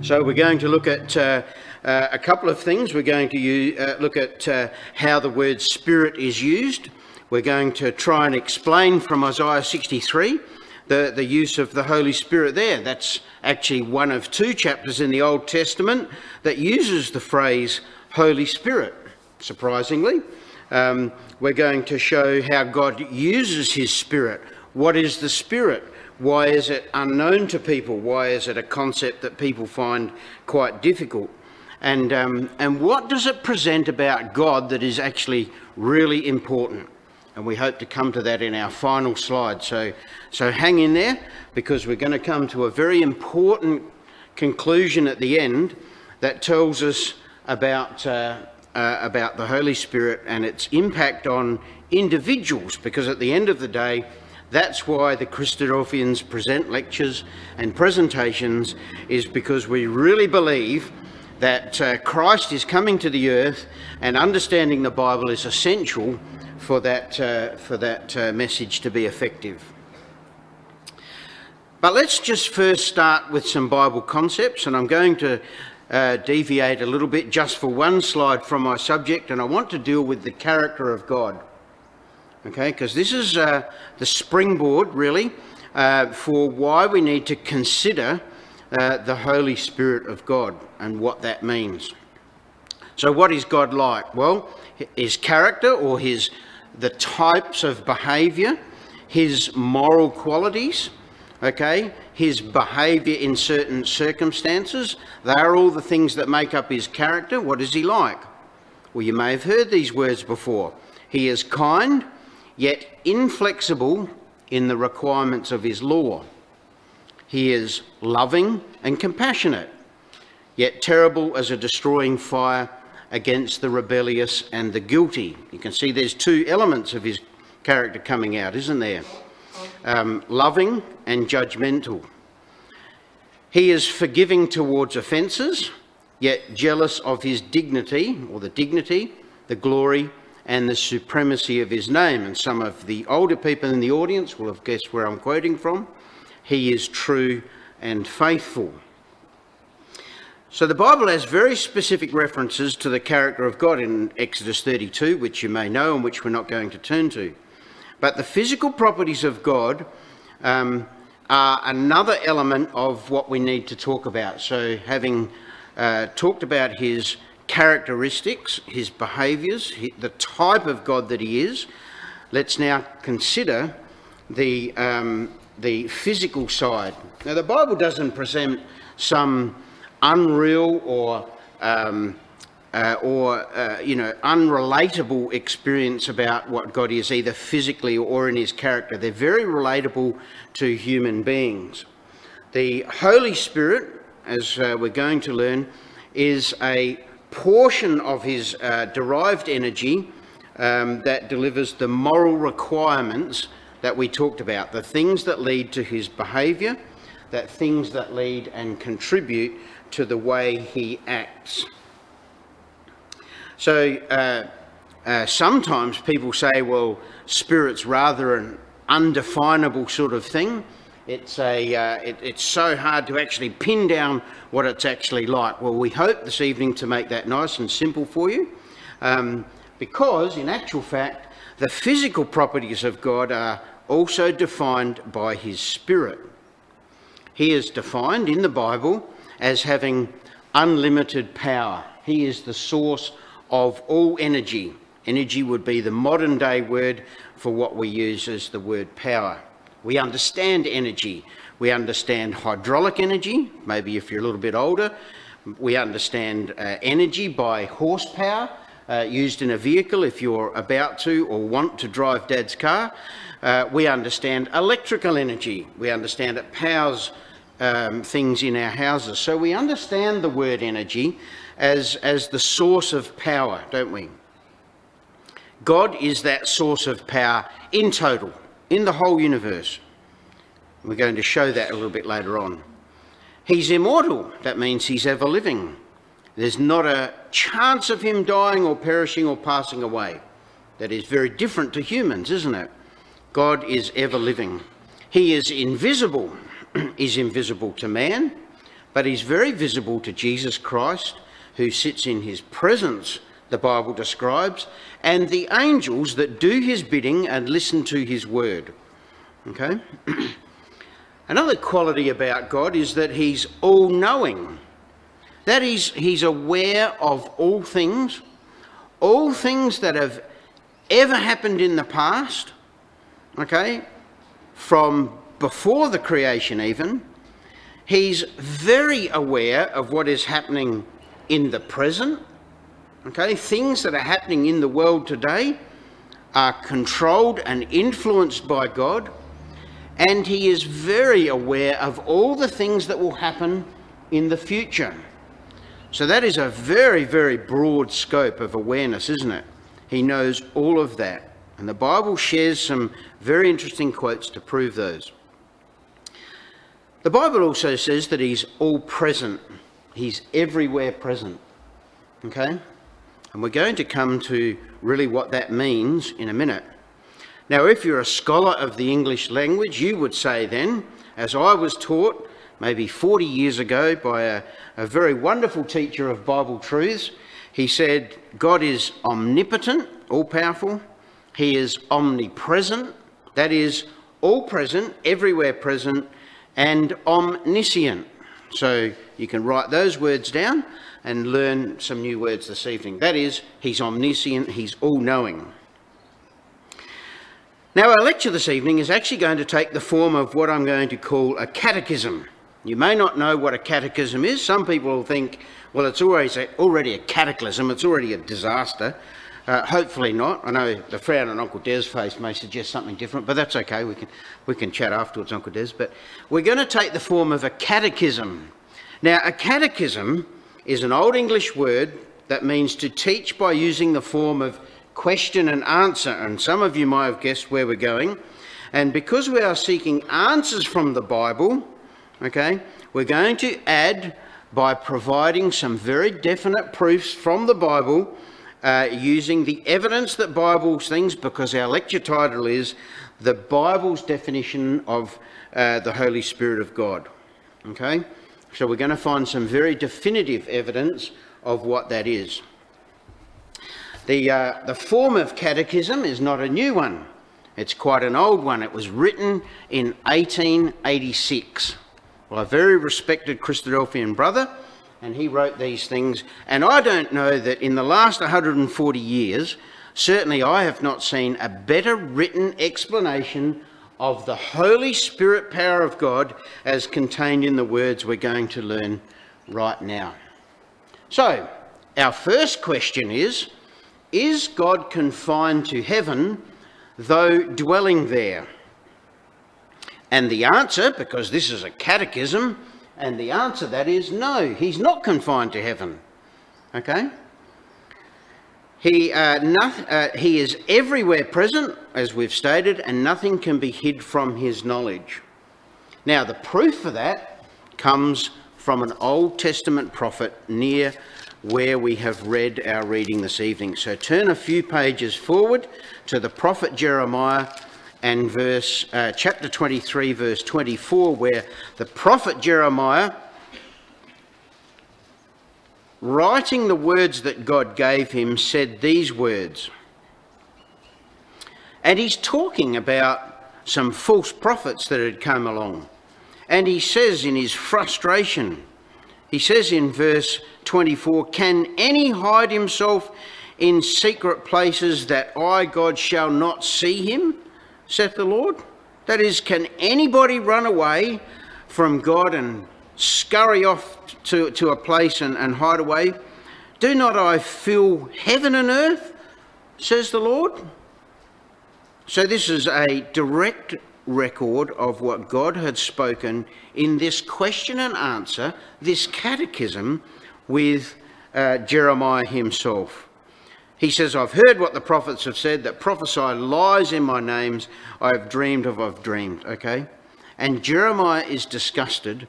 So we're going to look at uh, uh, a couple of things. We're going to use, uh, look at uh, how the word spirit is used. We're going to try and explain from Isaiah 63 the, the use of the Holy Spirit there. That's actually one of two chapters in the Old Testament that uses the phrase Holy Spirit, surprisingly. Um, we're going to show how God uses his Spirit. What is the Spirit? Why is it unknown to people? Why is it a concept that people find quite difficult? And, um, and what does it present about God that is actually really important? And we hope to come to that in our final slide. So, so hang in there because we're going to come to a very important conclusion at the end that tells us about, uh, uh, about the Holy Spirit and its impact on individuals. Because at the end of the day, that's why the Christadelphians present lectures and presentations, is because we really believe that uh, Christ is coming to the earth and understanding the Bible is essential for that, uh, for that uh, message to be effective. But let's just first start with some Bible concepts, and I'm going to uh, deviate a little bit just for one slide from my subject, and I want to deal with the character of God okay? Because this is uh, the springboard, really, uh, for why we need to consider uh, the Holy Spirit of God and what that means. So, what is God like? Well, his character or his the types of behaviour, his moral qualities, okay, his behaviour in certain circumstances. They are all the things that make up his character. What is he like? Well, you may have heard these words before. He is kind, yet inflexible in the requirements of his law. He is loving and compassionate, yet terrible as a destroying fire against the rebellious and the guilty. You can see there's two elements of his character coming out, isn't there? Um, loving and judgmental. He is forgiving towards offences, yet jealous of his dignity, or the dignity, the glory, and the supremacy of his name. And some of the older people in the audience will have guessed where I'm quoting from. He is true and faithful. So the Bible has very specific references to the character of God in Exodus 32, which you may know and which we're not going to turn to. But the physical properties of God um, are another element of what we need to talk about. So having uh, talked about his characteristics, his behaviours, the type of God that he is. Let's now consider the, um, the physical side. Now, the Bible doesn't present some unreal or um, uh, or uh, you know unrelatable experience about what God is, either physically or in His character. They're very relatable to human beings. The Holy Spirit, as uh, we're going to learn, is a portion of his uh, derived energy um, that delivers the moral requirements that we talked about, the things that lead to his behaviour, that things that lead and contribute to the way he acts. So uh, uh, sometimes people say, well, spirit's rather an undefinable sort of thing. It's, a, uh, it, it's so hard to actually pin down what it's actually like. Well, we hope this evening to make that nice and simple for you um, because, in actual fact, the physical properties of God are also defined by His Spirit. He is defined in the Bible as having unlimited power. He is the source of all energy. Energy would be the modern day word for what we use as the word power. We understand energy. We understand hydraulic energy, maybe if you're a little bit older. We understand uh, energy by horsepower uh, used in a vehicle if you're about to or want to drive dad's car. Uh, we understand electrical energy. We understand it powers um, things in our houses. So we understand the word energy as, as the source of power, don't we? God is that source of power in total in the whole universe. We're going to show that a little bit later on. He's immortal. That means he's ever living. There's not a chance of him dying or perishing or passing away. That is very different to humans, isn't it? God is ever living. He is invisible. He's invisible to man, but he's very visible to Jesus Christ, who sits in his presence, the Bible describes, and the angels that do his bidding and listen to his word. Okay? Another quality about God is that he's all knowing. That is, he's aware of all things, all things that have ever happened in the past, okay, from before the creation even. He's very aware of what is happening in the present, okay, things that are happening in the world today are controlled and influenced by God and he is very aware of all the things that will happen in the future. So that is a very, very broad scope of awareness, isn't it? He knows all of that. And the Bible shares some very interesting quotes to prove those. The Bible also says that he's all present. He's everywhere present. Okay? And we're going to come to really what that means in a minute. Now, if you're a scholar of the English language, you would say then, as I was taught maybe 40 years ago by a, a very wonderful teacher of Bible truths, he said, God is omnipotent, all powerful. He is omnipresent, that is, all present, everywhere present, and omniscient. So you can write those words down and learn some new words this evening. That is, he's omniscient, he's all knowing. Now, our lecture this evening is actually going to take the form of what I'm going to call a catechism. You may not know what a catechism is. Some people think, well, it's always a, already a cataclysm, it's already a disaster. Uh, hopefully not. I know the frown on Uncle Des' face may suggest something different, but that's okay. We can, we can chat afterwards, Uncle Des. But we're going to take the form of a catechism. Now, a catechism is an Old English word that means to teach by using the form of question and answer. And some of you might have guessed where we're going. And because we are seeking answers from the Bible, okay, we're going to add by providing some very definite proofs from the Bible uh, using the evidence that Bible's things, because our lecture title is The Bible's Definition of uh, the Holy Spirit of God. Okay? So we're going to find some very definitive evidence of what that is. The, uh, the form of catechism is not a new one. It's quite an old one. It was written in 1886 by a very respected Christadelphian brother, and he wrote these things. And I don't know that in the last 140 years, certainly I have not seen a better written explanation of the Holy Spirit power of God as contained in the words we're going to learn right now. So, our first question is is God confined to heaven, though dwelling there? And the answer, because this is a catechism, and the answer that is no, he's not confined to heaven. Okay? He, uh, uh, he is everywhere present, as we've stated, and nothing can be hid from his knowledge. Now, the proof for that comes from an Old Testament prophet near where we have read our reading this evening. So turn a few pages forward to the prophet Jeremiah and verse uh, chapter 23 verse 24 where the prophet Jeremiah writing the words that God gave him said these words. And he's talking about some false prophets that had come along. And he says in his frustration, he says in verse 24, Can any hide himself in secret places that I, God, shall not see him? saith the Lord. That is, can anybody run away from God and scurry off to, to a place and, and hide away? Do not I fill heaven and earth, says the Lord? So, this is a direct record of what God had spoken in this question and answer, this catechism with uh, Jeremiah himself. He says, I've heard what the prophets have said, that prophesy lies in my names, I have dreamed of, I've dreamed, okay? And Jeremiah is disgusted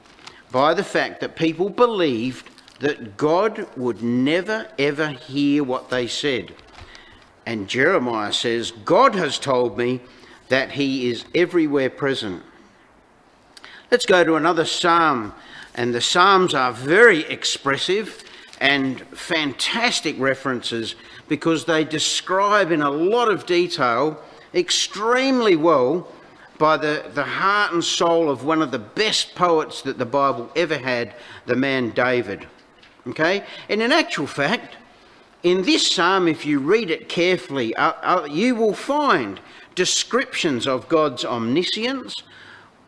by the fact that people believed that God would never ever hear what they said. And Jeremiah says, God has told me that he is everywhere present. Let's go to another psalm And the Psalms are very expressive and fantastic references because they describe in a lot of detail extremely well by the, the heart and soul of one of the best poets that the Bible ever had, the man David. Okay? And in actual fact, in this psalm, if you read it carefully, uh, uh, you will find descriptions of God's omniscience,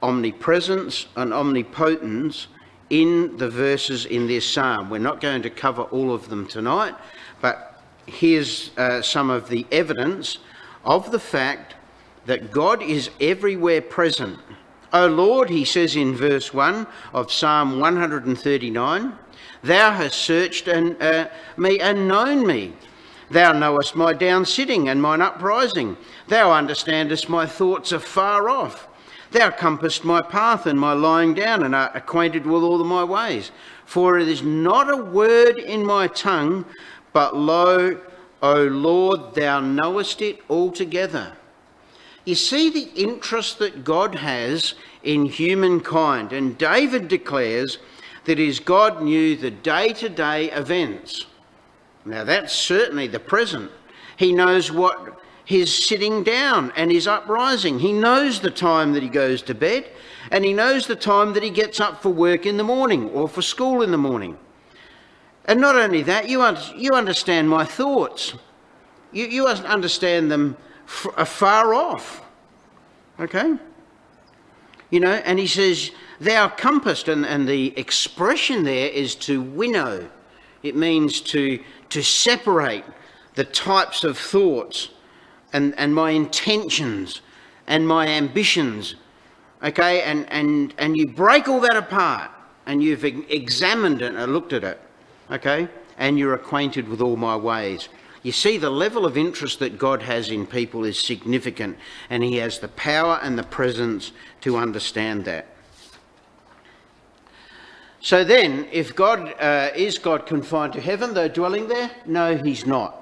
omnipresence, and omnipotence in the verses in this psalm. We're not going to cover all of them tonight, but here's uh, some of the evidence of the fact that God is everywhere present. O Lord, he says in verse 1 of Psalm 139, Thou hast searched and, uh, me and known me. Thou knowest my down sitting and mine uprising. Thou understandest my thoughts afar off. Thou compassest my path and my lying down, and art acquainted with all my ways. For it is not a word in my tongue, but lo, O Lord, thou knowest it altogether. You see the interest that God has in humankind, and David declares that his God knew the day to day events. Now, that's certainly the present. He knows what his sitting down and his uprising. He knows the time that he goes to bed, and he knows the time that he gets up for work in the morning or for school in the morning. And not only that, you, un- you understand my thoughts. You, you understand them f- uh, far off. Okay? You know, and he says, Thou compassed, and, and the expression there is to winnow. It means to, to separate the types of thoughts and, and my intentions and my ambitions. Okay, and, and, and you break all that apart and you've examined it and looked at it. Okay, and you're acquainted with all my ways. You see, the level of interest that God has in people is significant, and He has the power and the presence to understand that. So then, if God uh, is God confined to heaven, though dwelling there? No, He's not.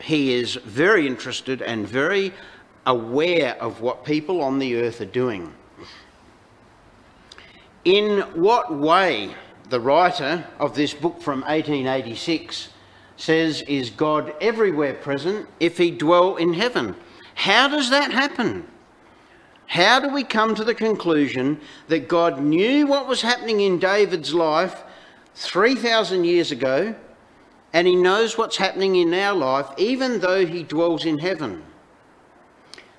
He is very interested and very aware of what people on the earth are doing. In what way the writer of this book from 1886 says, Is God everywhere present if he dwell in heaven? How does that happen? How do we come to the conclusion that God knew what was happening in David's life 3,000 years ago and he knows what's happening in our life even though he dwells in heaven?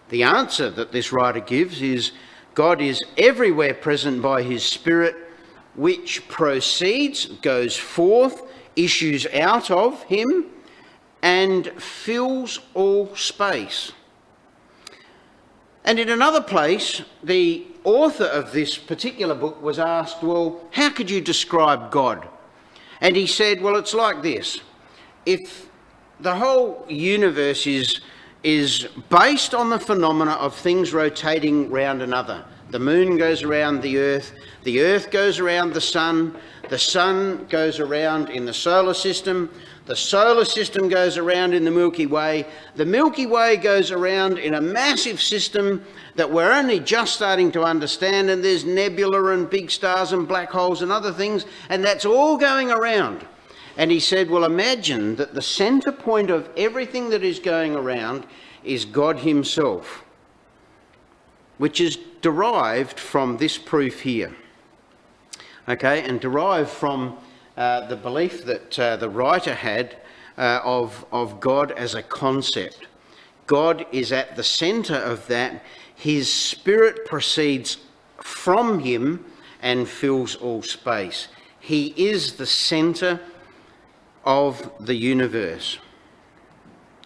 The answer that this writer gives is God is everywhere present by his Spirit, which proceeds, goes forth, issues out of him and fills all space. And in another place, the author of this particular book was asked, Well, how could you describe God? And he said, Well, it's like this. If the whole universe is, is based on the phenomena of things rotating round another, the moon goes around the earth, the earth goes around the sun, the sun goes around in the solar system, the solar system goes around in the Milky Way, the Milky Way goes around in a massive system that we're only just starting to understand, and there's nebula and big stars and black holes and other things, and that's all going around. And he said, Well, imagine that the centre point of everything that is going around is God Himself, which is derived from this proof here okay, and derived from uh, the belief that uh, the writer had uh, of, of God as a concept. God is at the centre of that. His spirit proceeds from him and fills all space. He is the centre of the universe,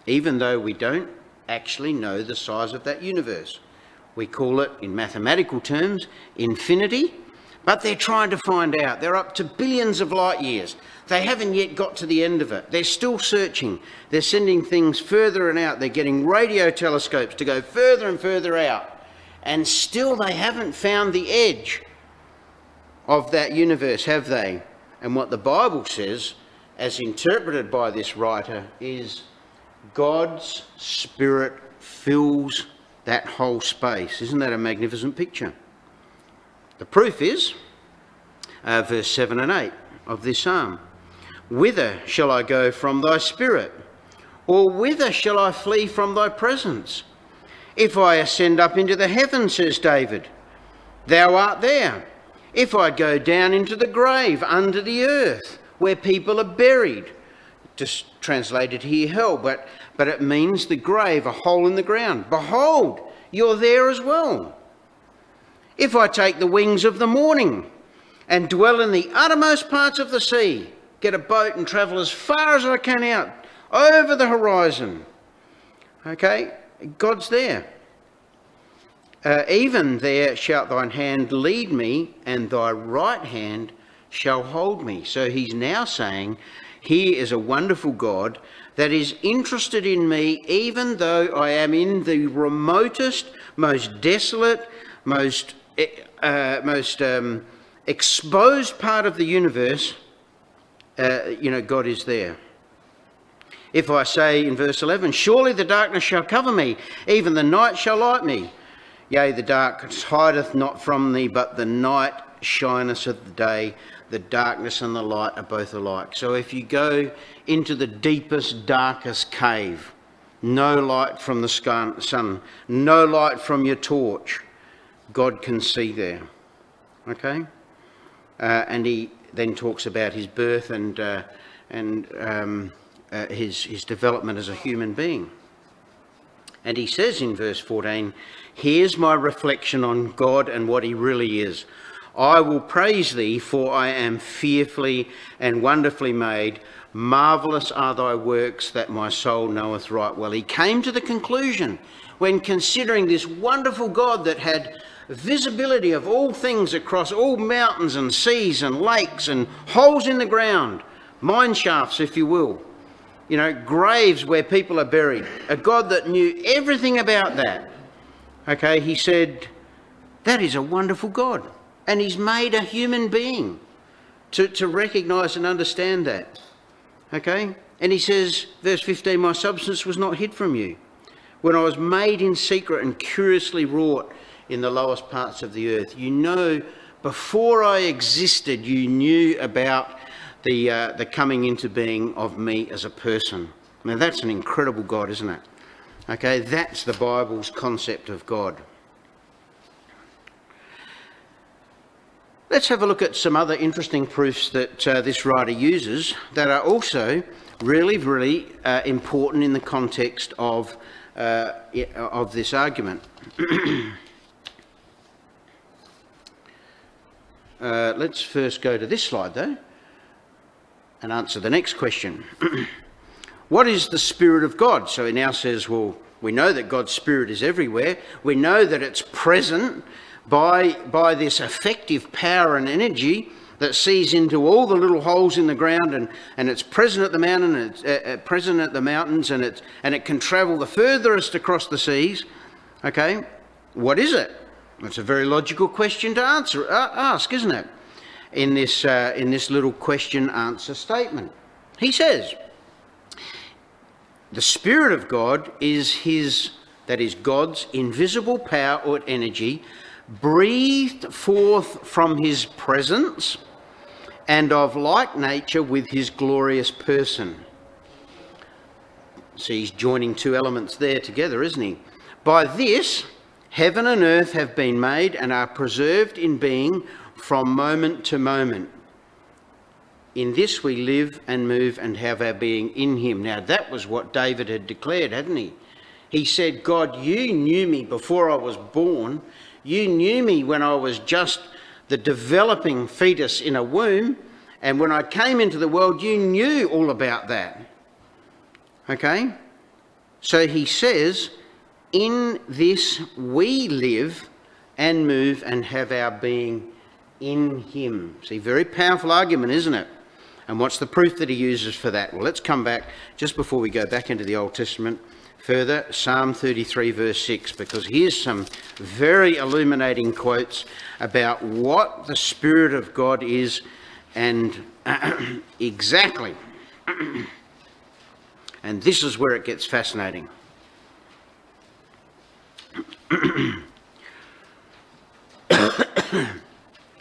even though we don't actually know the size of that universe. We call it, in mathematical terms, infinity, but they're trying to find out. They're up to billions of light years. They haven't yet got to the end of it. They're still searching. They're sending things further and out. They're getting radio telescopes to go further and further out. And still they haven't found the edge of that universe, have they? And what the Bible says, as interpreted by this writer, is God's Spirit fills that whole space. Isn't that a magnificent picture? The proof is uh, verse 7 and 8 of this psalm. Whither shall I go from thy spirit? Or whither shall I flee from thy presence? If I ascend up into the heavens, says David, thou art there. If I go down into the grave under the earth, where people are buried, just translated here hell, but, but it means the grave, a hole in the ground. Behold, you're there as well. If I take the wings of the morning and dwell in the uttermost parts of the sea, get a boat and travel as far as I can out over the horizon. Okay, God's there. Uh, even there shalt thine hand lead me, and thy right hand shall hold me. So he's now saying, Here is a wonderful God that is interested in me, even though I am in the remotest, most desolate, most, eh, uh, most um, exposed part of the universe. Uh, you know, God is there. If I say in verse 11, Surely the darkness shall cover me, even the night shall light me. Yea, the darkness hideth not from thee, but the night shineth of the day. The darkness and the light are both alike. So if you go into the deepest, darkest cave, no light from the sun, no light from your torch, God can see there. Okay? Uh, and he then talks about his birth and, uh, and um, uh, his, his development as a human being. And he says in verse 14, Here's my reflection on God and what he really is. I will praise thee, for I am fearfully and wonderfully made. Marvellous are thy works that my soul knoweth right well. He came to the conclusion when considering this wonderful God that had visibility of all things across all mountains and seas and lakes and holes in the ground, mine shafts, if you will, you know, graves where people are buried, a God that knew everything about that. Okay, he said, that is a wonderful God. And he's made a human being to, to recognize and understand that. Okay? And he says, verse 15, my substance was not hid from you. When I was made in secret and curiously wrought in the lowest parts of the earth, you know, before I existed, you knew about the, uh, the coming into being of me as a person. Now, that's an incredible God, isn't it? Okay, that's the Bible's concept of God. Let's have a look at some other interesting proofs that uh, this writer uses that are also really, really uh, important in the context of, uh, of this argument. Uh, let's first go to this slide, though and answer the next question. what is the Spirit of God? So he now says, well, we know that God's Spirit is everywhere. We know that it's present by, by this effective power and energy that sees into all the little holes in the ground and, and it's present at the mountain, it's uh, uh, present at the mountains and, it's, and it can travel the furthest across the seas. Okay, what is it? That's a very logical question to answer, uh, ask, isn't it? in this, uh, in this little question answer statement. He says, the Spirit of God is His, that is God's invisible power or energy, breathed forth from His presence and of like nature with His glorious person. See, he's joining two elements there together, isn't he? By this, heaven and earth have been made and are preserved in being from moment to moment. In this we live and move and have our being in him. Now, that was what David had declared, hadn't he? He said, God, you knew me before I was born. You knew me when I was just the developing fetus in a womb. And when I came into the world, you knew all about that. Okay? So he says, In this we live and move and have our being in him. See, very powerful argument, isn't it? And what's the proof that he uses for that? Well, let's come back just before we go back into the Old Testament further, Psalm 33, verse 6, because here's some very illuminating quotes about what the Spirit of God is and exactly. and this is where it gets fascinating.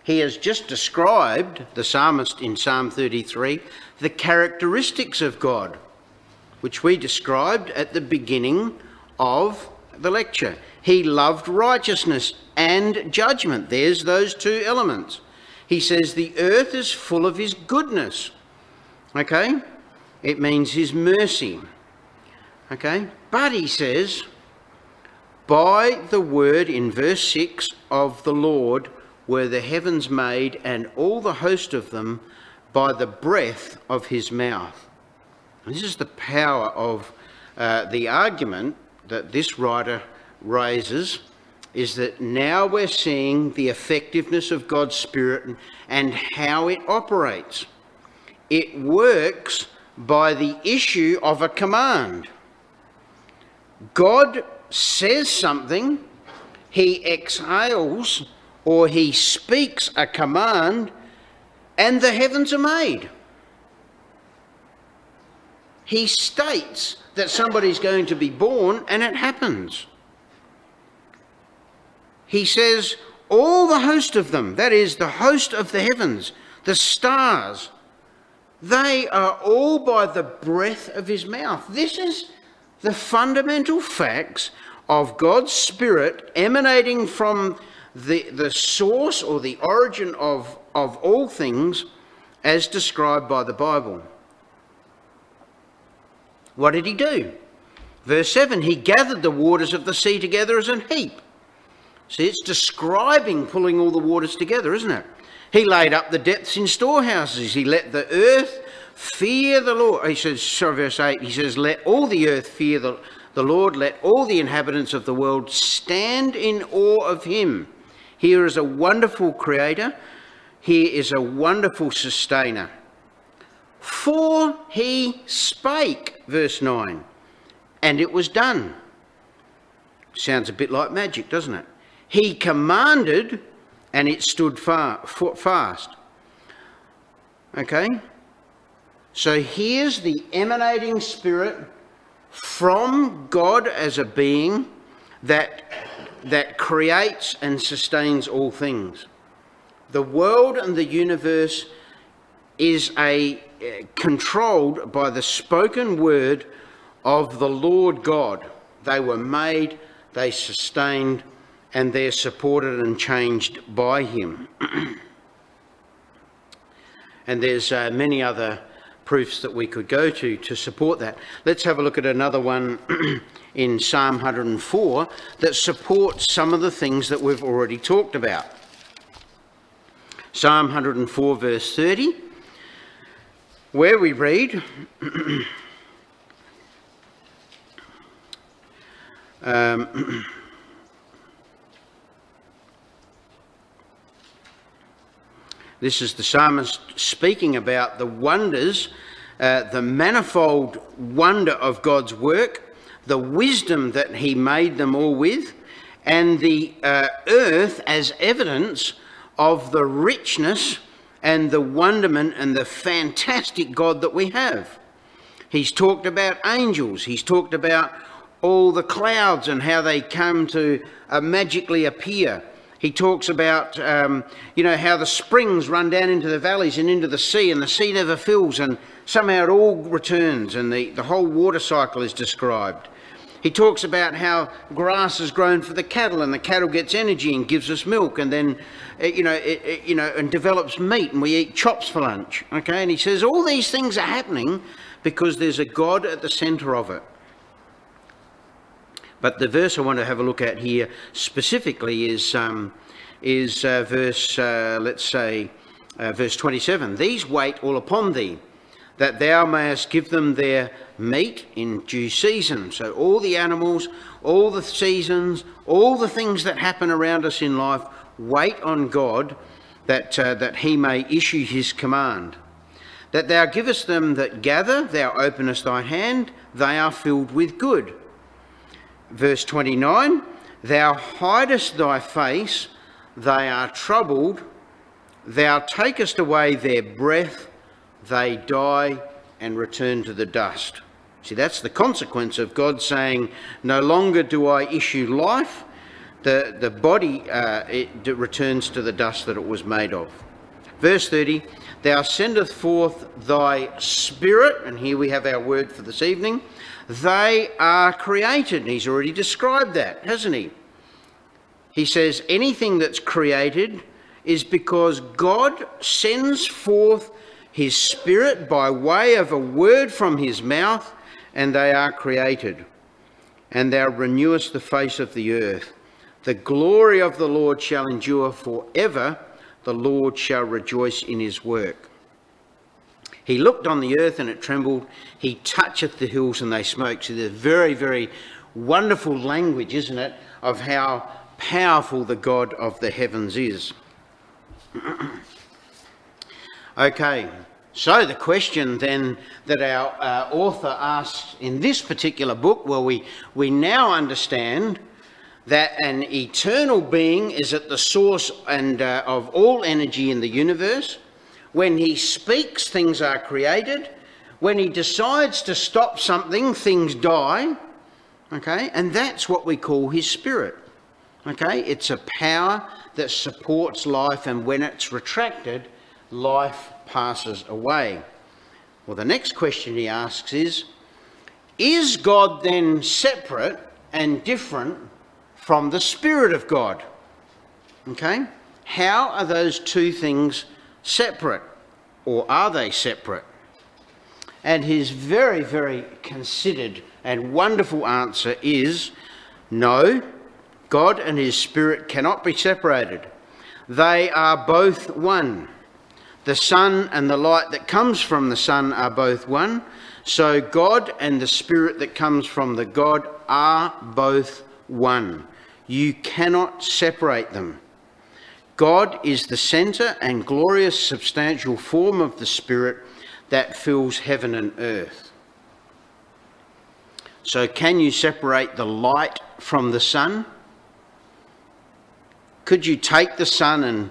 He has just described, the psalmist in Psalm 33, the characteristics of God, which we described at the beginning of the lecture. He loved righteousness and judgment. There's those two elements. He says the earth is full of his goodness. Okay? It means his mercy. Okay? But he says, by the word in verse 6 of the Lord were the heavens made, and all the host of them by the breath of his mouth. This is the power of uh, the argument that this writer raises is that now we're seeing the effectiveness of God's Spirit and how it operates. It works by the issue of a command. God says something, he exhales or he speaks a command, and the heavens are made. He states that somebody's going to be born, and it happens he says, all the host of them, that is, the host of the heavens, the stars, they are all by the breath of his mouth. This is the fundamental facts of God's Spirit emanating from the, the source or the origin of, of all things as described by the Bible. What did he do? Verse 7 He gathered the waters of the sea together as an heap See, it's describing pulling all the waters together, isn't it? He laid up the depths in storehouses. He let the earth fear the Lord. He says, sorry, verse 8, he says, Let all the earth fear the, the Lord, let all the inhabitants of the world stand in awe of him. Here is a wonderful creator. Here is a wonderful sustainer. For he spake, verse 9, and it was done. Sounds a bit like magic, doesn't it? He commanded and it stood far, fast. Okay? So here's the emanating spirit from God as a being that, that creates and sustains all things. The world and the universe is a uh, controlled by the spoken word of the Lord God. They were made, they sustained, and they're supported and changed by him. and there's uh, many other proofs that we could go to to support that. Let's have a look at another one in Psalm 104 that supports some of the things that we've already talked about. Psalm 104 verse 30 where we read um, This is the psalmist speaking about the wonders, uh, the manifold wonder of God's work, the wisdom that he made them all with, and the uh, earth as evidence of the richness and the wonderment and the fantastic God that we have. He's talked about angels, he's talked about all the clouds and how they come to uh, magically appear he talks about, um, you know, how the springs run down into the valleys and into the sea, and the sea never fills, and somehow it all returns, and the, the whole water cycle is described. He talks about how grass is grown for the cattle, and the cattle gets energy and gives us milk, and then, uh, you know, it, it, you know, and develops meat, and we eat chops for lunch. Okay, and he says all these things are happening because there's a God at the centre of it. But the verse I want to have a look at here specifically is, um, is uh, verse, uh, let's say, uh, verse 27. These wait all upon thee, that thou mayest give them their meat in due season. So all the animals, all the seasons, all the things that happen around us in life wait on God that, uh, that he may issue his command. That thou givest them that gather, thou openest thy hand, they are filled with good. Verse 29 Thou hidest thy face, they are troubled. Thou takest away their breath, they die and return to the dust. See, that's the consequence of God saying, No longer do I issue life, the, the body uh, it returns to the dust that it was made of. Verse 30 Thou sendeth forth thy spirit, and here we have our word for this evening. They are created. And he's already described that, hasn't he? He says anything that's created is because God sends forth his spirit by way of a word from his mouth, and they are created. And thou renewest the face of the earth. The glory of the Lord shall endure forever. The Lord shall rejoice in his work. He looked on the earth and it trembled. He toucheth the hills and they smoke. So there's very, very wonderful language, isn't it, of how powerful the God of the heavens is. okay, so the question then that our uh, author asks in this particular book, well, we, we now understand that an eternal being is at the source and uh, of all energy in the universe. When he speaks, things are created. When he decides to stop something, things die. Okay, and that's what we call his spirit. Okay, it's a power that supports life, and when it's retracted, life passes away. Well, the next question he asks is Is God then separate and different from the Spirit of God? Okay, how are those two things separate, or are they separate? And his very, very considered and wonderful answer is no, God and his Spirit cannot be separated. They are both one. The sun and the light that comes from the sun are both one. So God and the Spirit that comes from the God are both one. You cannot separate them. God is the centre and glorious substantial form of the Spirit that fills heaven and earth. So, can you separate the light from the sun? Could you take the sun and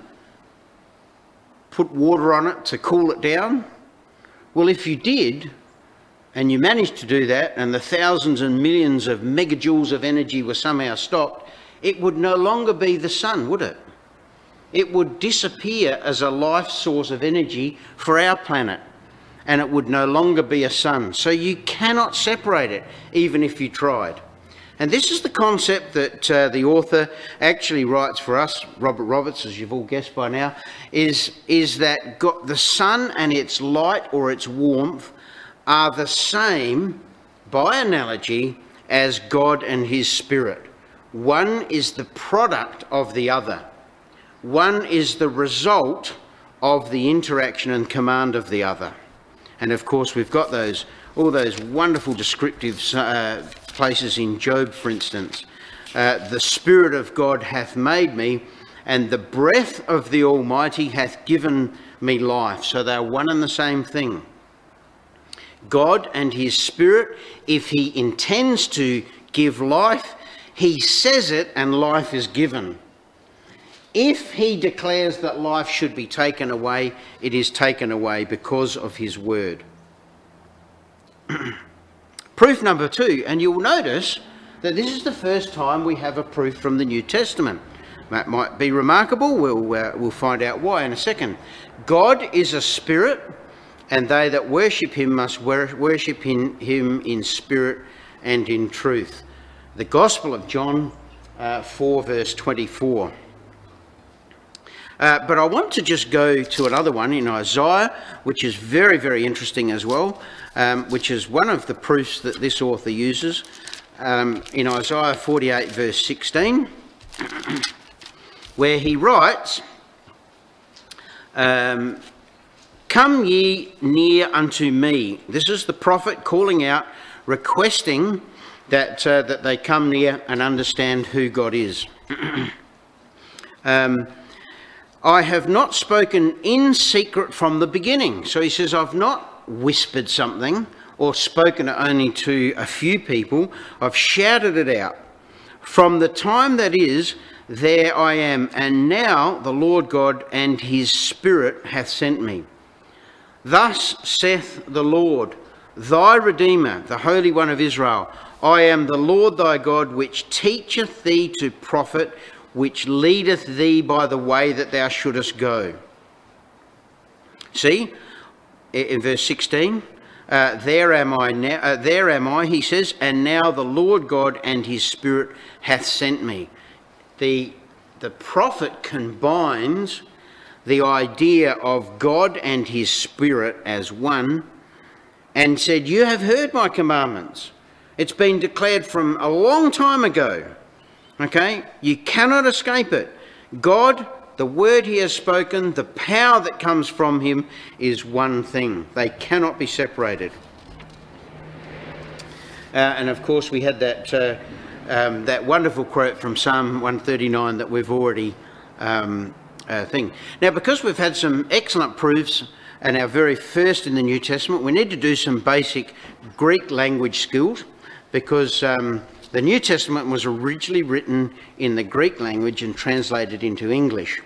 put water on it to cool it down? Well, if you did, and you managed to do that, and the thousands and millions of megajoules of energy were somehow stopped, it would no longer be the sun, would it? it would disappear as a life source of energy for our planet and it would no longer be a sun. So you cannot separate it, even if you tried. And this is the concept that uh, the author actually writes for us, Robert Roberts, as you've all guessed by now, is, is that God, the sun and its light or its warmth are the same, by analogy, as God and his spirit. One is the product of the other. One is the result of the interaction and command of the other. And of course, we've got those all those wonderful descriptive uh, places in Job, for instance. Uh, the Spirit of God hath made me, and the breath of the Almighty hath given me life. So they're one and the same thing. God and His Spirit, if He intends to give life, He says it and life is given. If he declares that life should be taken away, it is taken away because of his word. proof number two, and you'll notice that this is the first time we have a proof from the New Testament. That might be remarkable. We'll, uh, we'll find out why in a second. God is a spirit, and they that worship him must worship in, him in spirit and in truth. The Gospel of John uh, 4, verse 24. Uh, but I want to just go to another one in Isaiah, which is very, very interesting as well, um, which is one of the proofs that this author uses. Um, in Isaiah 48, verse 16, where he writes, um, Come ye near unto me. This is the prophet calling out, requesting that, uh, that they come near and understand who God is. um, I have not spoken in secret from the beginning. So he says, I've not whispered something or spoken it only to a few people. I've shouted it out. From the time that is, there I am. And now the Lord God and his Spirit hath sent me. Thus saith the Lord, thy Redeemer, the Holy One of Israel I am the Lord thy God, which teacheth thee to profit, which leadeth thee by the way that thou shouldest go. See, in verse 16, uh, there am I now, uh, there am I, he says, and now the Lord God and his Spirit hath sent me. The, the prophet combines the idea of God and his Spirit as one and said, You have heard my commandments. It's been declared from a long time ago. Okay? You cannot escape it. God, the word he has spoken, the power that comes from him is one thing. They cannot be separated. Uh, and of course, we had that, uh, um, that wonderful quote from Psalm 139 that we've already um, uh, thing. Now, because we've had some excellent proofs and our very first in the New Testament, we need to do some basic Greek language skills because um, the New Testament was originally written in the Greek language and translated into English.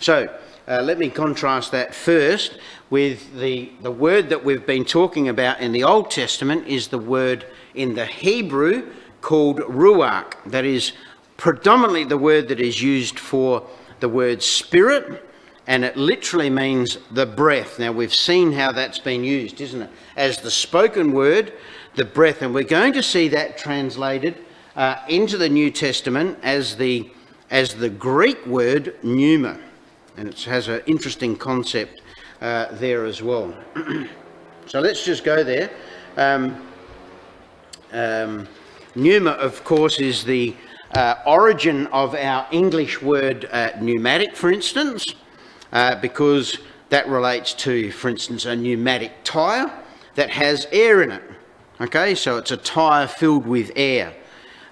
So, uh, let me contrast that first with the, the word that we've been talking about in the Old Testament is the word in the Hebrew called ruach. That is predominantly the word that is used for the word spirit, and it literally means the breath. Now, we've seen how that's been used, isn't it? As the spoken word, the breath. And we're going to see that translated uh, into the New Testament as the, as the Greek word pneuma. And it has an interesting concept uh, there as well. so let's just go there. Um, um, pneuma, of course, is the uh, origin of our English word uh, pneumatic, for instance, uh, because that relates to, for instance, a pneumatic tyre that has air in it. Okay, so it's a tyre filled with air.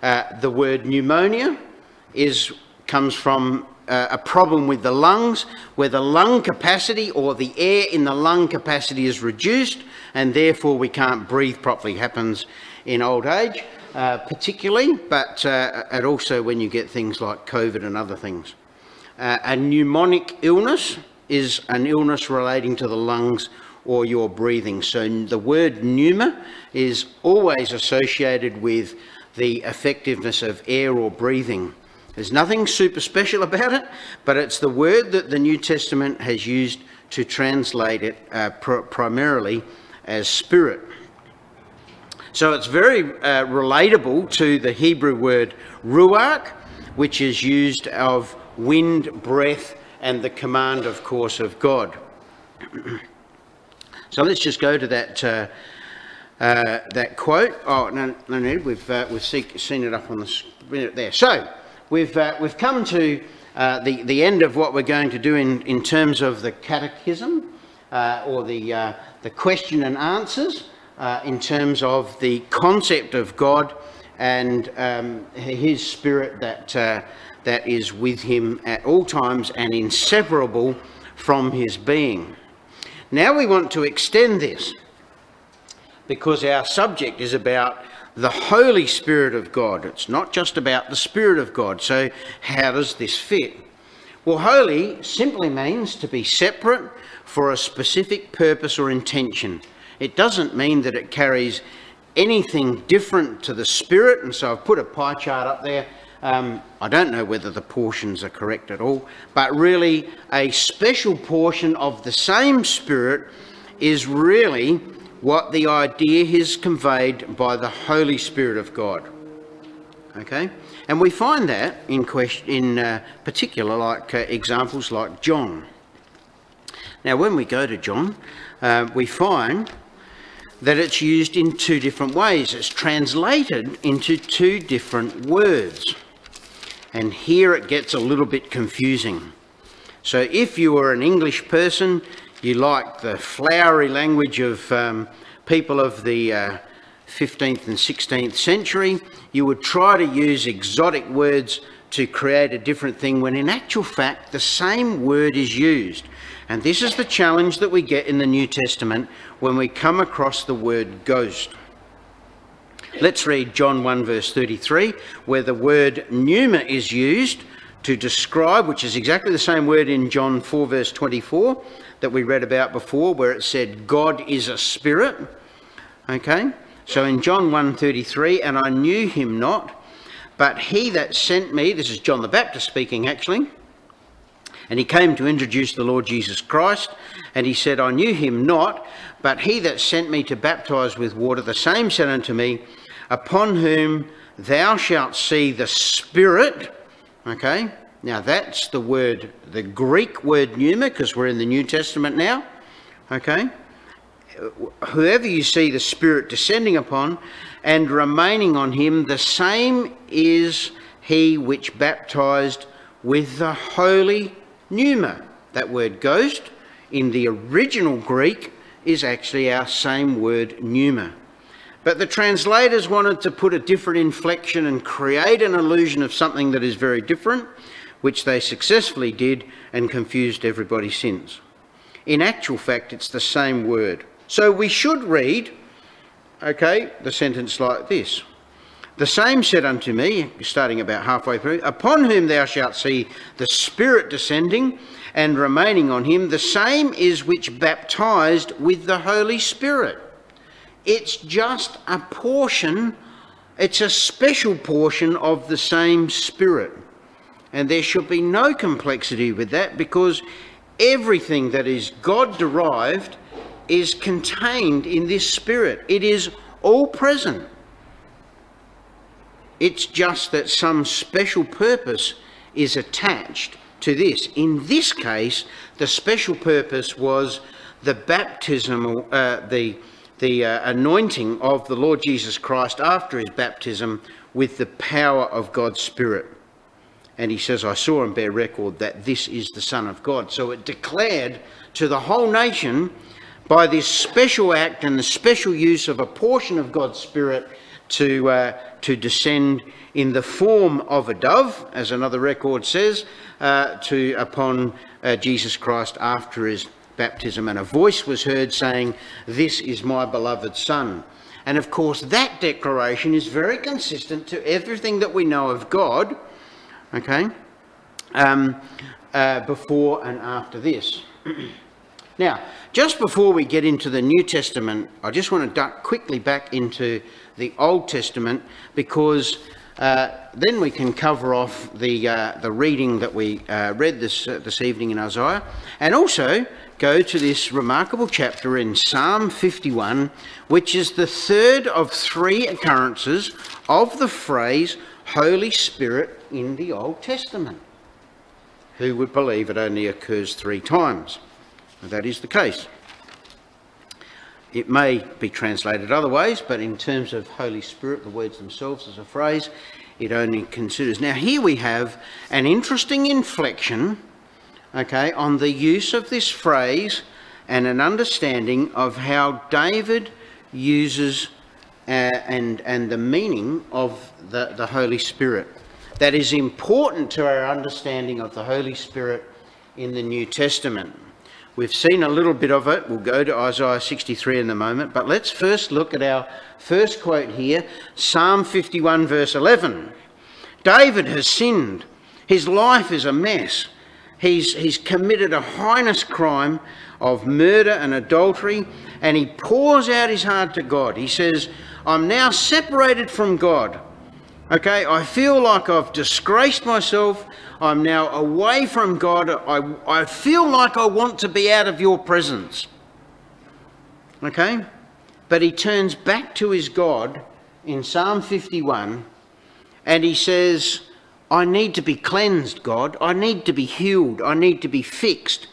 Uh, the word pneumonia is comes from uh, a problem with the lungs, where the lung capacity or the air in the lung capacity is reduced, and therefore we can't breathe properly. Happens in old age uh, particularly, but uh, and also when you get things like COVID and other things. Uh, a pneumonic illness is an illness relating to the lungs or your breathing. So the word pneuma is always associated with the effectiveness of air or breathing. There's nothing super special about it, but it's the word that the New Testament has used to translate it uh, pr primarily as spirit. So it's very uh, relatable to the Hebrew word ruach, which is used of wind, breath, and the command, of course, of God. so let's just go to that uh, uh, that quote. Oh no, no need. We've uh, we've see, seen it up on the screen there. So we've uh, we've come to uh, the the end of what we're going to do in in terms of the catechism or the the question and answers uh, in terms of the concept of God and um, his spirit that, uh, that is with him at all times and inseparable from his being. Now we want to extend this because our subject is about the Holy Spirit of God. It's not just about the Spirit of God. So, how does this fit? Well, holy simply means to be separate for a specific purpose or intention. It doesn't mean that it carries anything different to the Spirit, and so I've put a pie chart up there. Um, I don't know whether the portions are correct at all, but really a special portion of the same Spirit is really what the idea is conveyed by the Holy Spirit of God. Okay, and we find that in question, in uh, particular, like uh, examples like John. Now, when we go to John, uh, we find that it's used in two different ways. It's translated into two different words. And here it gets a little bit confusing. So if you were an English person, you like the flowery language of um, people of the uh, 15th and 16th century, you would try to use exotic words to create a different thing when in actual fact the same word is used. And this is the challenge that we get in the New Testament when we come across the word ghost. Let's read John 1 verse 33 where the word pneuma is used to describe, which is exactly the same word in John 4 verse 24 that we read about before where it said God is a spirit. Okay? So in John 1:33, and I knew him not, but he that sent me, this is John the Baptist speaking actually, and he came to introduce the Lord Jesus Christ, and he said, I knew him not, but he that sent me to baptize with water, the same said unto me, Upon whom thou shalt see the Spirit. Okay, now that's the word, the Greek word pneuma, because we're in the New Testament now. Okay, whoever you see the Spirit descending upon and remaining on him, the same is he which baptized with the Holy Pneuma. That word ghost in the original Greek is actually our same word pneuma. But the translators wanted to put a different inflection and create an illusion of something that is very different, which they successfully did and confused everybody since. In actual fact, it's the same word. So we should read, okay, the sentence like this The same said unto me, starting about halfway through, Upon whom thou shalt see the Spirit descending and remaining on him, the same is which baptized with the Holy Spirit. It's just a portion, it's a special portion of the same Spirit. And there should be no complexity with that because everything that is God derived is contained in this Spirit. It is all present. It's just that some special purpose is attached to this. In this case, the special purpose was the baptismal, uh, the the uh, anointing of the Lord Jesus Christ after his baptism with the power of God's Spirit. And he says, I saw and bear record that this is the Son of God. So it declared to the whole nation by this special act and the special use of a portion of God's Spirit to, uh, to descend in the form of a dove, as another record says, uh, to upon uh, Jesus Christ after his baptism, and a voice was heard saying, This is my beloved Son. And of course, that declaration is very consistent to everything that we know of God, okay, um, uh, before and after this. now, just before we get into the New Testament, I just want to duck quickly back into the Old Testament because uh, then we can cover off the, uh, the reading that we uh, read this, uh, this evening in Isaiah and also go to this remarkable chapter in Psalm 51, which is the third of three occurrences of the phrase Holy Spirit in the Old Testament. Who would believe it only occurs three times? That is the case. It may be translated other ways, but in terms of Holy Spirit, the words themselves as a phrase, it only considers. Now, here we have an interesting inflection okay, on the use of this phrase and an understanding of how David uses uh, and, and the meaning of the, the Holy Spirit. That is important to our understanding of the Holy Spirit in the New Testament. We've seen a little bit of it. We'll go to Isaiah 63 in a moment. But let's first look at our first quote here Psalm 51, verse 11. David has sinned. His life is a mess he's, he's committed a heinous crime of murder and adultery, and he pours out his heart to God. He says, I'm now separated from God. Okay, I feel like I've disgraced myself. I'm now away from God. I, I feel like I want to be out of your presence. Okay? But he turns back to his God in Psalm 51 and he says, I need to be cleansed, God. I need to be healed. I need to be fixed.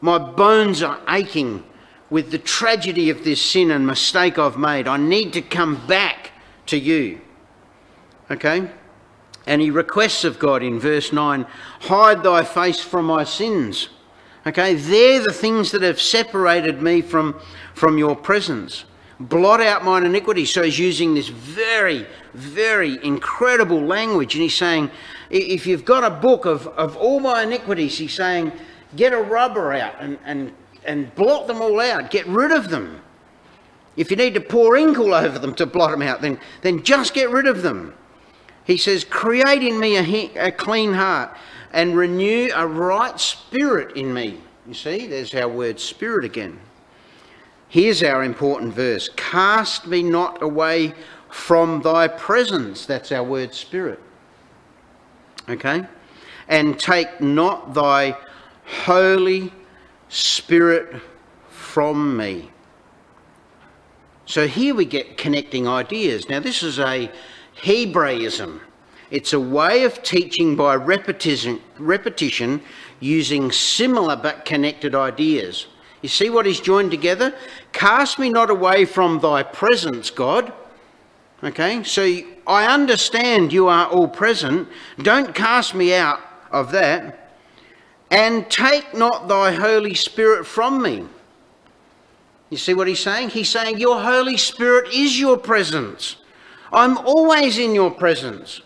My bones are aching with the tragedy of this sin and mistake I've made. I need to come back to you. Okay? And he requests of God in verse 9 hide thy face from my sins. Okay? They're the things that have separated me from, from your presence blot out mine iniquity. So he's using this very, very incredible language. And he's saying, if you've got a book of, of all my iniquities, he's saying, get a rubber out and, and, and blot them all out. Get rid of them. If you need to pour ink all over them to blot them out, then, then just get rid of them. He says, create in me a, a clean heart and renew a right spirit in me. You see, there's our word spirit again. Here's our important verse Cast me not away from thy presence. That's our word spirit. Okay? And take not thy Holy Spirit from me. So here we get connecting ideas. Now, this is a Hebraism. It's a way of teaching by repetition, repetition using similar but connected ideas. You see what is joined together? Cast me not away from thy presence, God. Okay, so I understand you are all present. Don't cast me out of that. And take not thy Holy Spirit from me. You see what he's saying? He's saying, Your Holy Spirit is your presence. I'm always in your presence.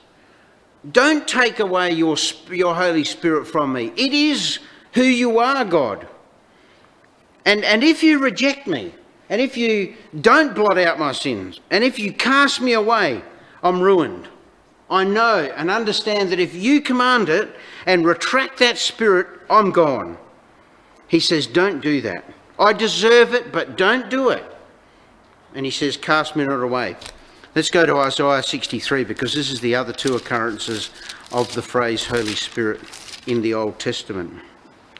Don't take away your, your Holy Spirit from me. It is who you are, God. And, and if you reject me, and if you don't blot out my sins, and if you cast me away, I'm ruined. I know and understand that if you command it and retract that spirit, I'm gone. He says, Don't do that. I deserve it, but don't do it. And he says, Cast me not away. Let's go to Isaiah 63 because this is the other two occurrences of the phrase Holy Spirit in the Old Testament.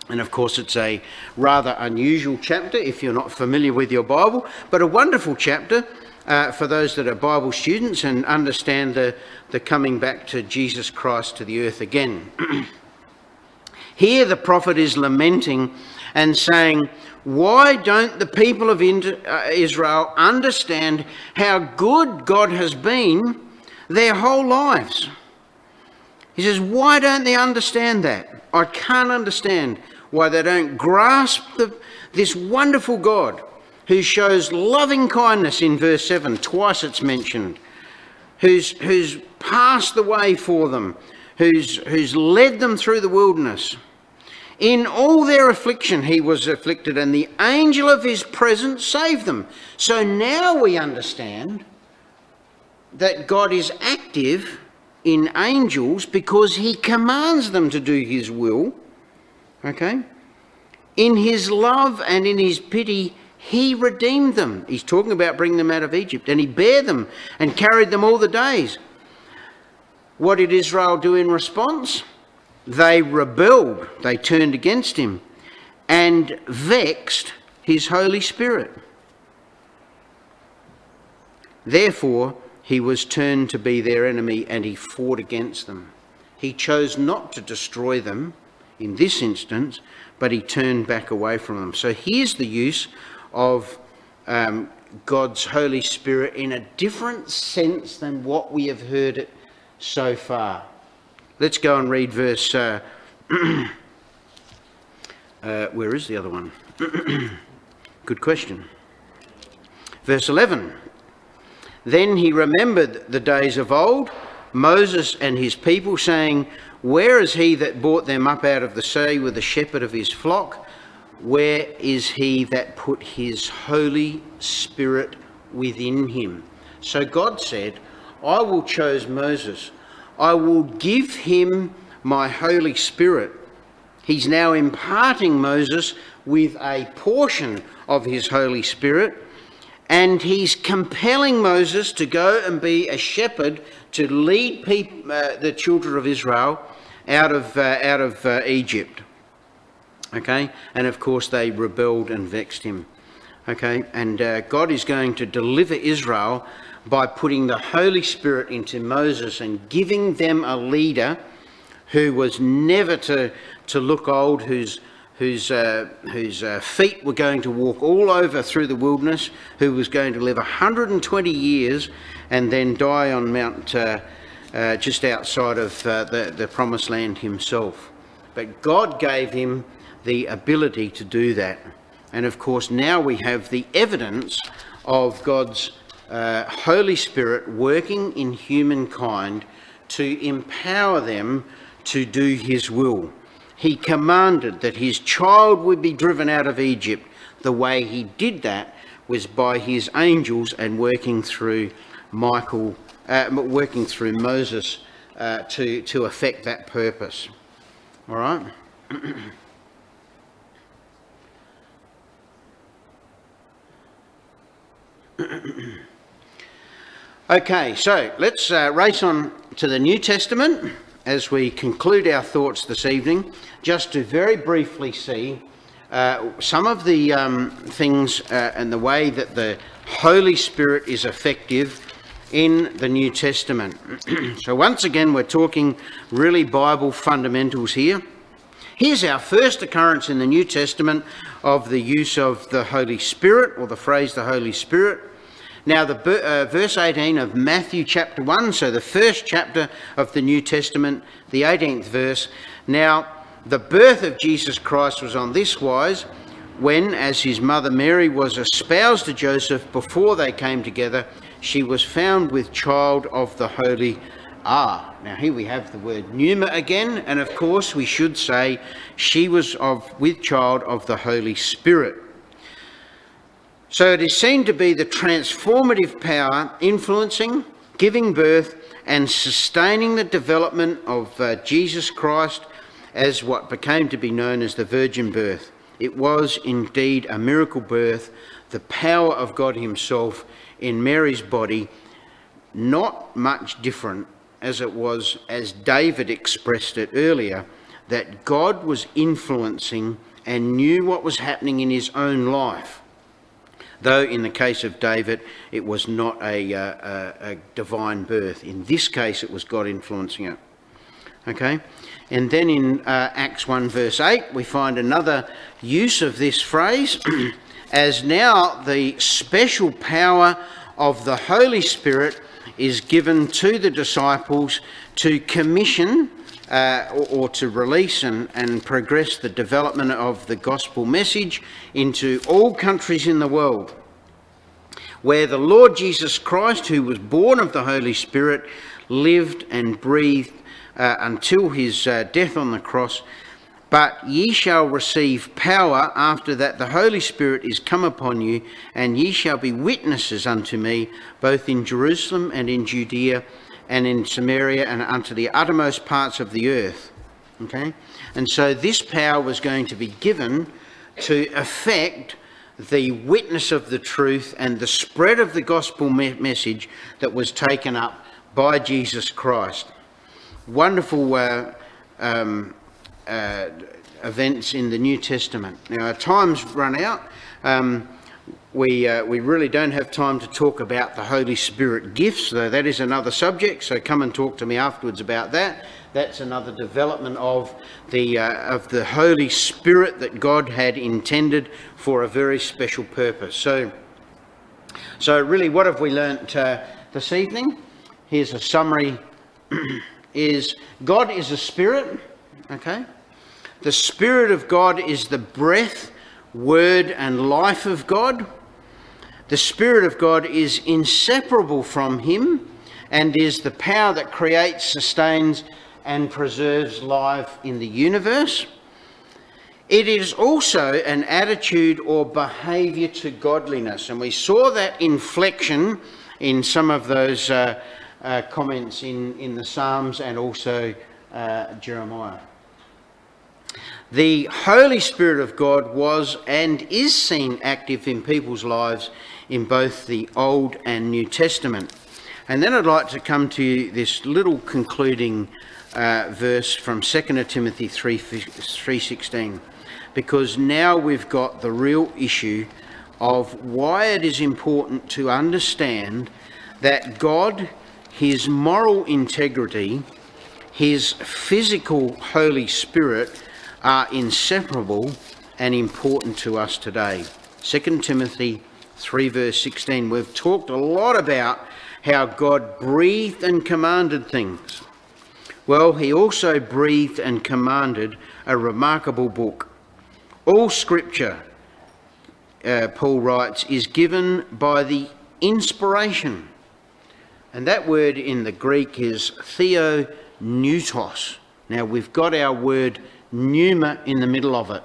And of course, it's a rather unusual chapter if you're not familiar with your Bible, but a wonderful chapter uh, for those that are Bible students and understand the, the coming back to Jesus Christ to the earth again. Here, the prophet is lamenting and saying, Why don't the people of uh, Israel understand how good God has been their whole lives? He says, Why don't they understand that? I can't understand why they don't grasp the, this wonderful God who shows loving kindness in verse 7, twice it's mentioned, who's, who's passed the way for them, who's, who's led them through the wilderness. In all their affliction he was afflicted, and the angel of his presence saved them. So now we understand that God is active in angels because he commands them to do his will Okay? In his love and in his pity, he redeemed them. He's talking about bringing them out of Egypt. And he bare them and carried them all the days. What did Israel do in response? They rebelled. They turned against him and vexed his Holy Spirit. Therefore, he was turned to be their enemy and he fought against them. He chose not to destroy them in this instance, but he turned back away from them. So here's the use of um, God's Holy Spirit in a different sense than what we have heard it so far. Let's go and read verse. Uh, uh, where is the other one? Good question. Verse 11. Then he remembered the days of old, Moses and his people, saying, where is he that brought them up out of the sea with the shepherd of his flock? Where is he that put his Holy Spirit within him? So God said, I will choose Moses. I will give him my Holy Spirit. He's now imparting Moses with a portion of his Holy Spirit, and he's compelling Moses to go and be a shepherd to lead people, uh, the children of Israel out of, uh, out of uh, Egypt. Okay? And of course, they rebelled and vexed him. Okay? And uh, God is going to deliver Israel by putting the Holy Spirit into Moses and giving them a leader who was never to, to look old, whose, whose, uh, whose uh, feet were going to walk all over through the wilderness, who was going to live 120 years and then die on Mount uh, uh, just outside of uh, the, the promised land himself. But God gave him the ability to do that. And of course, now we have the evidence of God's uh, Holy Spirit working in humankind to empower them to do his will. He commanded that his child would be driven out of Egypt. The way he did that was by his angels and working through Michael, uh, working through Moses uh, to, to effect that purpose. All right? okay, so let's uh, race on to the New Testament as we conclude our thoughts this evening, just to very briefly see uh, some of the um, things uh, and the way that the Holy Spirit is effective in the New Testament. so, once again, we're talking really Bible fundamentals here. Here's our first occurrence in the New Testament of the use of the Holy Spirit, or the phrase the Holy Spirit. Now, the uh, verse 18 of Matthew chapter 1, so the first chapter of the New Testament, the 18th verse. Now, the birth of Jesus Christ was on this wise when, as his mother Mary was espoused to Joseph before they came together, she was found with child of the Holy Ah, now here we have the word pneuma again, and of course we should say she was of with child of the Holy Spirit. So it is seen to be the transformative power influencing, giving birth, and sustaining the development of uh, Jesus Christ as what became to be known as the virgin birth. It was indeed a miracle birth, the power of God Himself in Mary's body, not much different as it was, as David expressed it earlier, that God was influencing and knew what was happening in his own life. Though in the case of David, it was not a, uh, a, a divine birth. In this case, it was God influencing it. Okay? And then in uh, Acts 1, verse 8, we find another use of this phrase as now the special power of the Holy Spirit is given to the disciples to commission uh, or, or, to release and, and progress the development of the gospel message into all countries in the world. Where the Lord Jesus Christ, who was born of the Holy Spirit, lived and breathed uh, until his uh, death on the cross but ye shall receive power after that the Holy Spirit is come upon you, and ye shall be witnesses unto me, both in Jerusalem and in Judea and in Samaria and unto the uttermost parts of the earth. Okay? And so this power was going to be given to effect the witness of the truth and the spread of the gospel me- message that was taken up by Jesus Christ. Wonderful uh, um, uh, events in the New Testament. Now, our time's run out. Um, we, uh, we really don't have time to talk about the Holy Spirit gifts, though that is another subject, so come and talk to me afterwards about that. That's another development of the, uh, of the Holy Spirit that God had intended for a very special purpose. So, so really, what have we learnt uh, this evening? Here's a summary. is God is a spirit, okay? The Spirit of God is the breath, word, and life of God. The Spirit of God is inseparable from Him and is the power that creates, sustains, and preserves life in the universe. It is also an attitude or behaviour to godliness, and we saw that inflection in some of those uh, uh, comments in, in the Psalms and also uh, Jeremiah. The Holy Spirit of God was and is seen active in people's lives in both the Old and New Testament. And then I'd like to come to this little concluding uh, verse from 2 Timothy 3, 3.16 because now we've got the real issue of why it is important to understand that God, His moral integrity, His physical Holy Spirit, are inseparable and important to us today. 2 Timothy 3, verse 16. We've talked a lot about how God breathed and commanded things. Well, he also breathed and commanded a remarkable book. All scripture, uh, Paul writes, is given by the inspiration. And that word in the Greek is theopneustos. Now we've got our word pneuma in the middle of it.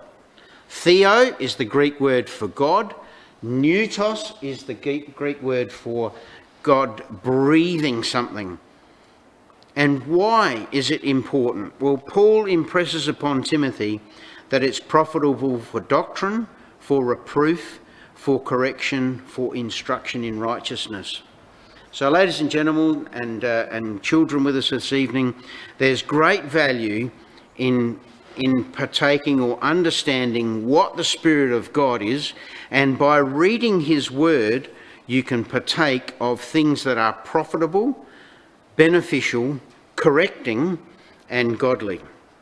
Theo is the Greek word for God. Pneutos is the Greek word for God breathing something. And why is it important? Well, Paul impresses upon Timothy that it's profitable for doctrine, for reproof, for correction, for instruction in righteousness. So, ladies and gentlemen, and, uh, and children with us this evening, there's great value in, in partaking or understanding what the Spirit of God is, and by reading His Word, you can partake of things that are profitable, beneficial, correcting, and godly.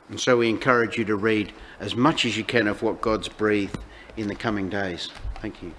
And so we encourage you to read as much as you can of what God's breathed in the coming days. Thank you.